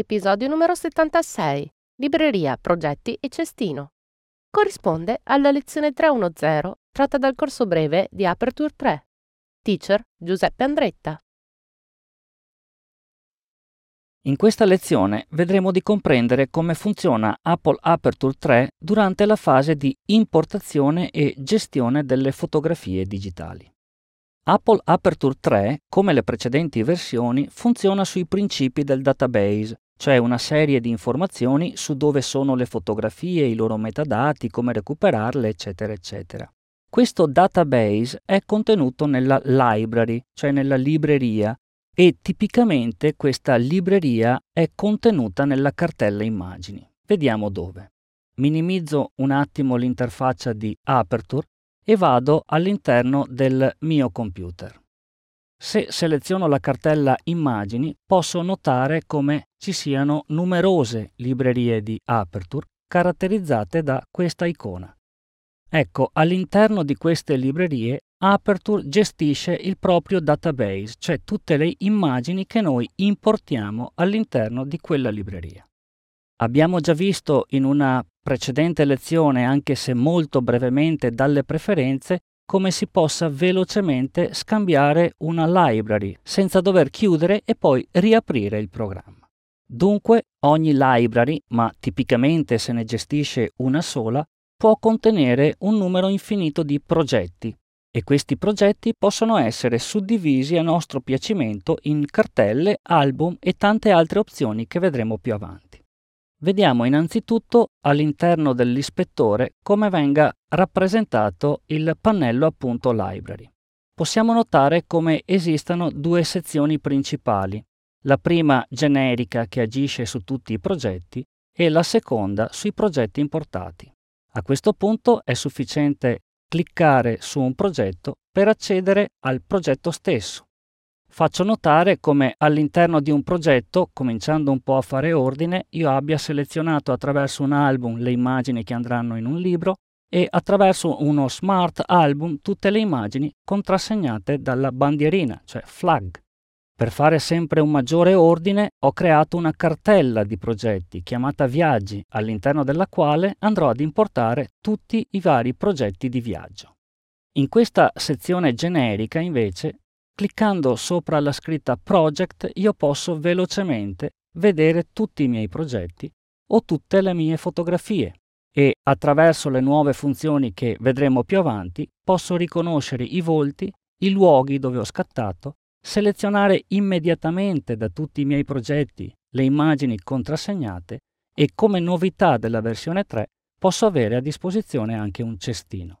Episodio numero 76. Libreria, progetti e cestino. Corrisponde alla lezione 310 tratta dal corso breve di Aperture 3. Teacher Giuseppe Andretta. In questa lezione vedremo di comprendere come funziona Apple Aperture 3 durante la fase di importazione e gestione delle fotografie digitali. Apple Aperture 3, come le precedenti versioni, funziona sui principi del database, cioè una serie di informazioni su dove sono le fotografie, i loro metadati, come recuperarle, eccetera, eccetera. Questo database è contenuto nella library, cioè nella libreria, e tipicamente questa libreria è contenuta nella cartella immagini. Vediamo dove. Minimizzo un attimo l'interfaccia di Aperture e vado all'interno del mio computer. Se seleziono la cartella Immagini, posso notare come ci siano numerose librerie di Aperture caratterizzate da questa icona. Ecco, all'interno di queste librerie Aperture gestisce il proprio database, cioè tutte le immagini che noi importiamo all'interno di quella libreria. Abbiamo già visto in una precedente lezione, anche se molto brevemente dalle preferenze, come si possa velocemente scambiare una library senza dover chiudere e poi riaprire il programma. Dunque ogni library, ma tipicamente se ne gestisce una sola, può contenere un numero infinito di progetti e questi progetti possono essere suddivisi a nostro piacimento in cartelle, album e tante altre opzioni che vedremo più avanti. Vediamo innanzitutto all'interno dell'ispettore come venga rappresentato il pannello appunto library. Possiamo notare come esistano due sezioni principali, la prima generica che agisce su tutti i progetti e la seconda sui progetti importati. A questo punto è sufficiente cliccare su un progetto per accedere al progetto stesso Faccio notare come all'interno di un progetto, cominciando un po' a fare ordine, io abbia selezionato attraverso un album le immagini che andranno in un libro e attraverso uno smart album tutte le immagini contrassegnate dalla bandierina, cioè flag. Per fare sempre un maggiore ordine ho creato una cartella di progetti chiamata viaggi, all'interno della quale andrò ad importare tutti i vari progetti di viaggio. In questa sezione generica invece Cliccando sopra la scritta Project io posso velocemente vedere tutti i miei progetti o tutte le mie fotografie e attraverso le nuove funzioni che vedremo più avanti posso riconoscere i volti, i luoghi dove ho scattato, selezionare immediatamente da tutti i miei progetti le immagini contrassegnate e come novità della versione 3 posso avere a disposizione anche un cestino.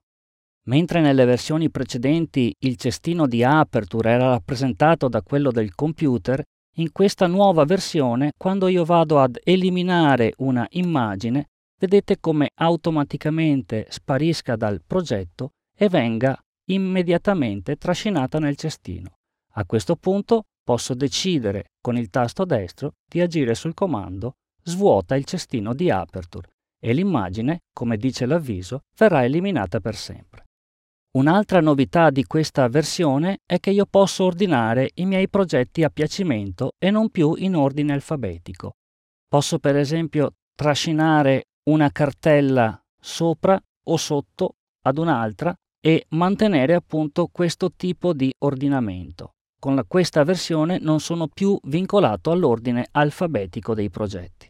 Mentre nelle versioni precedenti il cestino di Aperture era rappresentato da quello del computer, in questa nuova versione, quando io vado ad eliminare una immagine, vedete come automaticamente sparisca dal progetto e venga immediatamente trascinata nel cestino. A questo punto posso decidere con il tasto destro di agire sul comando svuota il cestino di Aperture e l'immagine, come dice l'avviso, verrà eliminata per sempre. Un'altra novità di questa versione è che io posso ordinare i miei progetti a piacimento e non più in ordine alfabetico. Posso per esempio trascinare una cartella sopra o sotto ad un'altra e mantenere appunto questo tipo di ordinamento. Con la, questa versione non sono più vincolato all'ordine alfabetico dei progetti.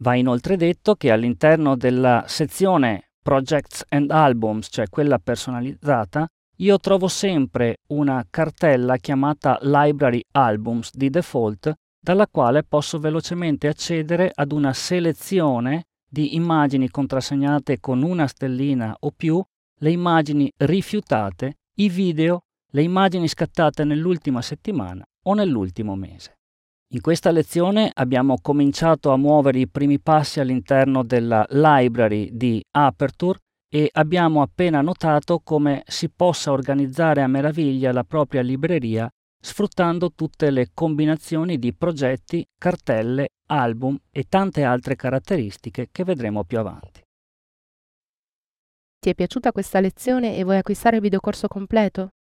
Va inoltre detto che all'interno della sezione Projects and Albums, cioè quella personalizzata, io trovo sempre una cartella chiamata Library Albums di default, dalla quale posso velocemente accedere ad una selezione di immagini contrassegnate con una stellina o più, le immagini rifiutate, i video, le immagini scattate nell'ultima settimana o nell'ultimo mese. In questa lezione abbiamo cominciato a muovere i primi passi all'interno della library di Aperture e abbiamo appena notato come si possa organizzare a meraviglia la propria libreria sfruttando tutte le combinazioni di progetti, cartelle, album e tante altre caratteristiche che vedremo più avanti. Ti è piaciuta questa lezione e vuoi acquistare il videocorso completo?